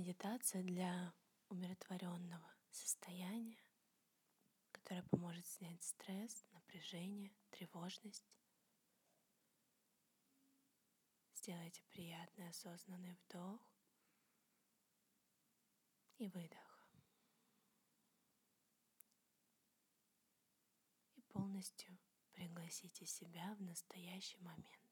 Медитация для умиротворенного состояния, которая поможет снять стресс, напряжение, тревожность. Сделайте приятный осознанный вдох и выдох. И полностью пригласите себя в настоящий момент.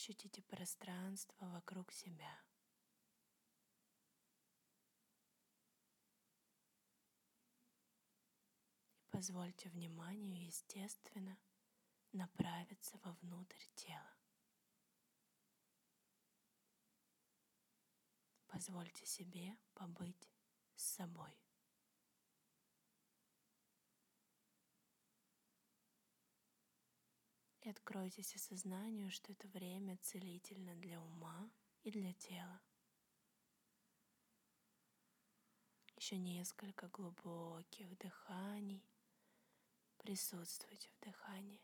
Ощутите пространство вокруг себя. И позвольте вниманию естественно направиться вовнутрь тела. Позвольте себе побыть с собой. Откройтесь осознанию, что это время целительно для ума и для тела. Еще несколько глубоких дыханий. Присутствуйте в дыхании.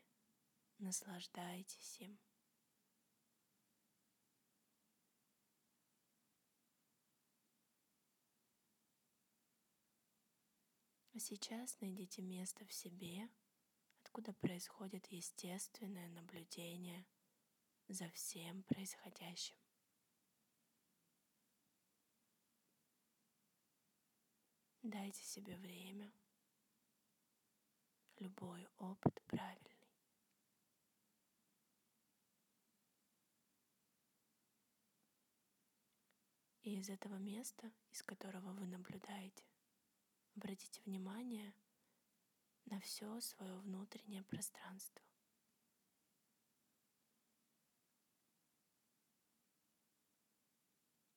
Наслаждайтесь им. А сейчас найдите место в себе, откуда происходит естественное наблюдение за всем происходящим. Дайте себе время. Любой опыт правильный. И из этого места, из которого вы наблюдаете, обратите внимание — на все свое внутреннее пространство.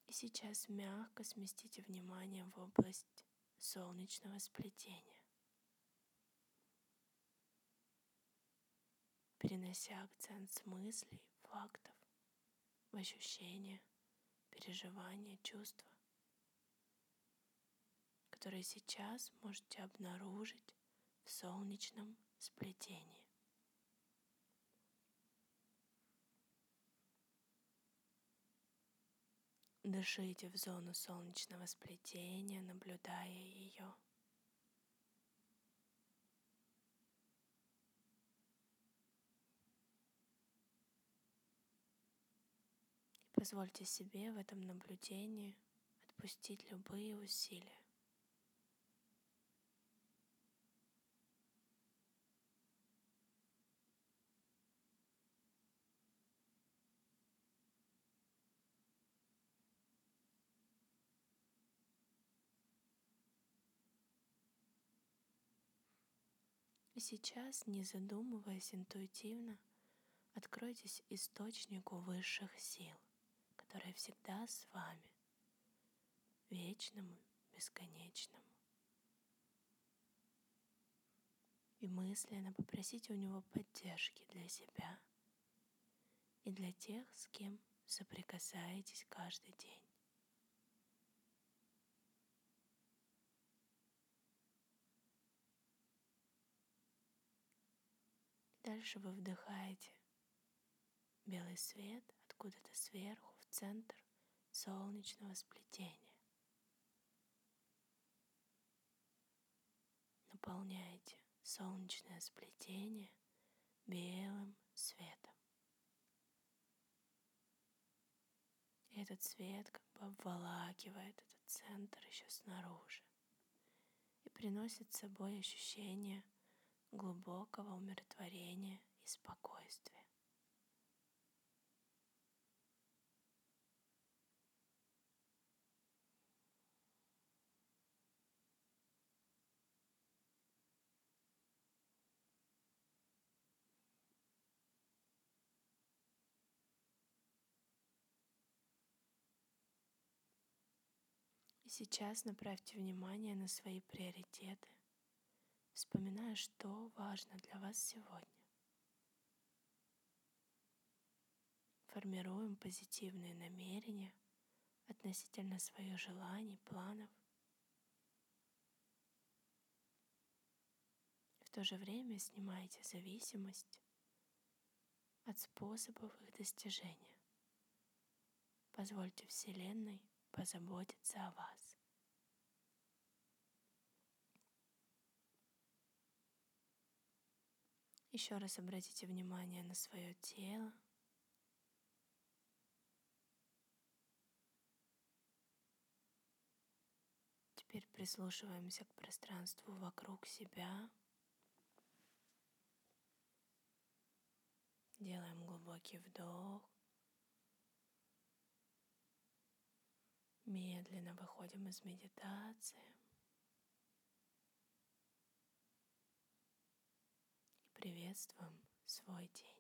И сейчас мягко сместите внимание в область солнечного сплетения, перенося акцент с мыслей, фактов в ощущения, переживания, чувства, которые сейчас можете обнаружить солнечном сплетении. Дышите в зону солнечного сплетения, наблюдая ее. Позвольте себе в этом наблюдении отпустить любые усилия. И сейчас, не задумываясь интуитивно, откройтесь источнику высших сил, который всегда с вами, вечному, бесконечному. И мысленно попросите у него поддержки для себя и для тех, с кем соприкасаетесь каждый день. Дальше вы вдыхаете белый свет откуда-то сверху в центр солнечного сплетения. Наполняете солнечное сплетение белым светом. И этот свет как бы обволакивает этот центр еще снаружи и приносит с собой ощущение – глубокого умиротворения и спокойствия. И сейчас направьте внимание на свои приоритеты вспоминая, что важно для вас сегодня. Формируем позитивные намерения относительно своих желаний, планов. В то же время снимайте зависимость от способов их достижения. Позвольте Вселенной позаботиться о вас. Еще раз обратите внимание на свое тело. Теперь прислушиваемся к пространству вокруг себя. Делаем глубокий вдох. Медленно выходим из медитации. Приветствуем свой день.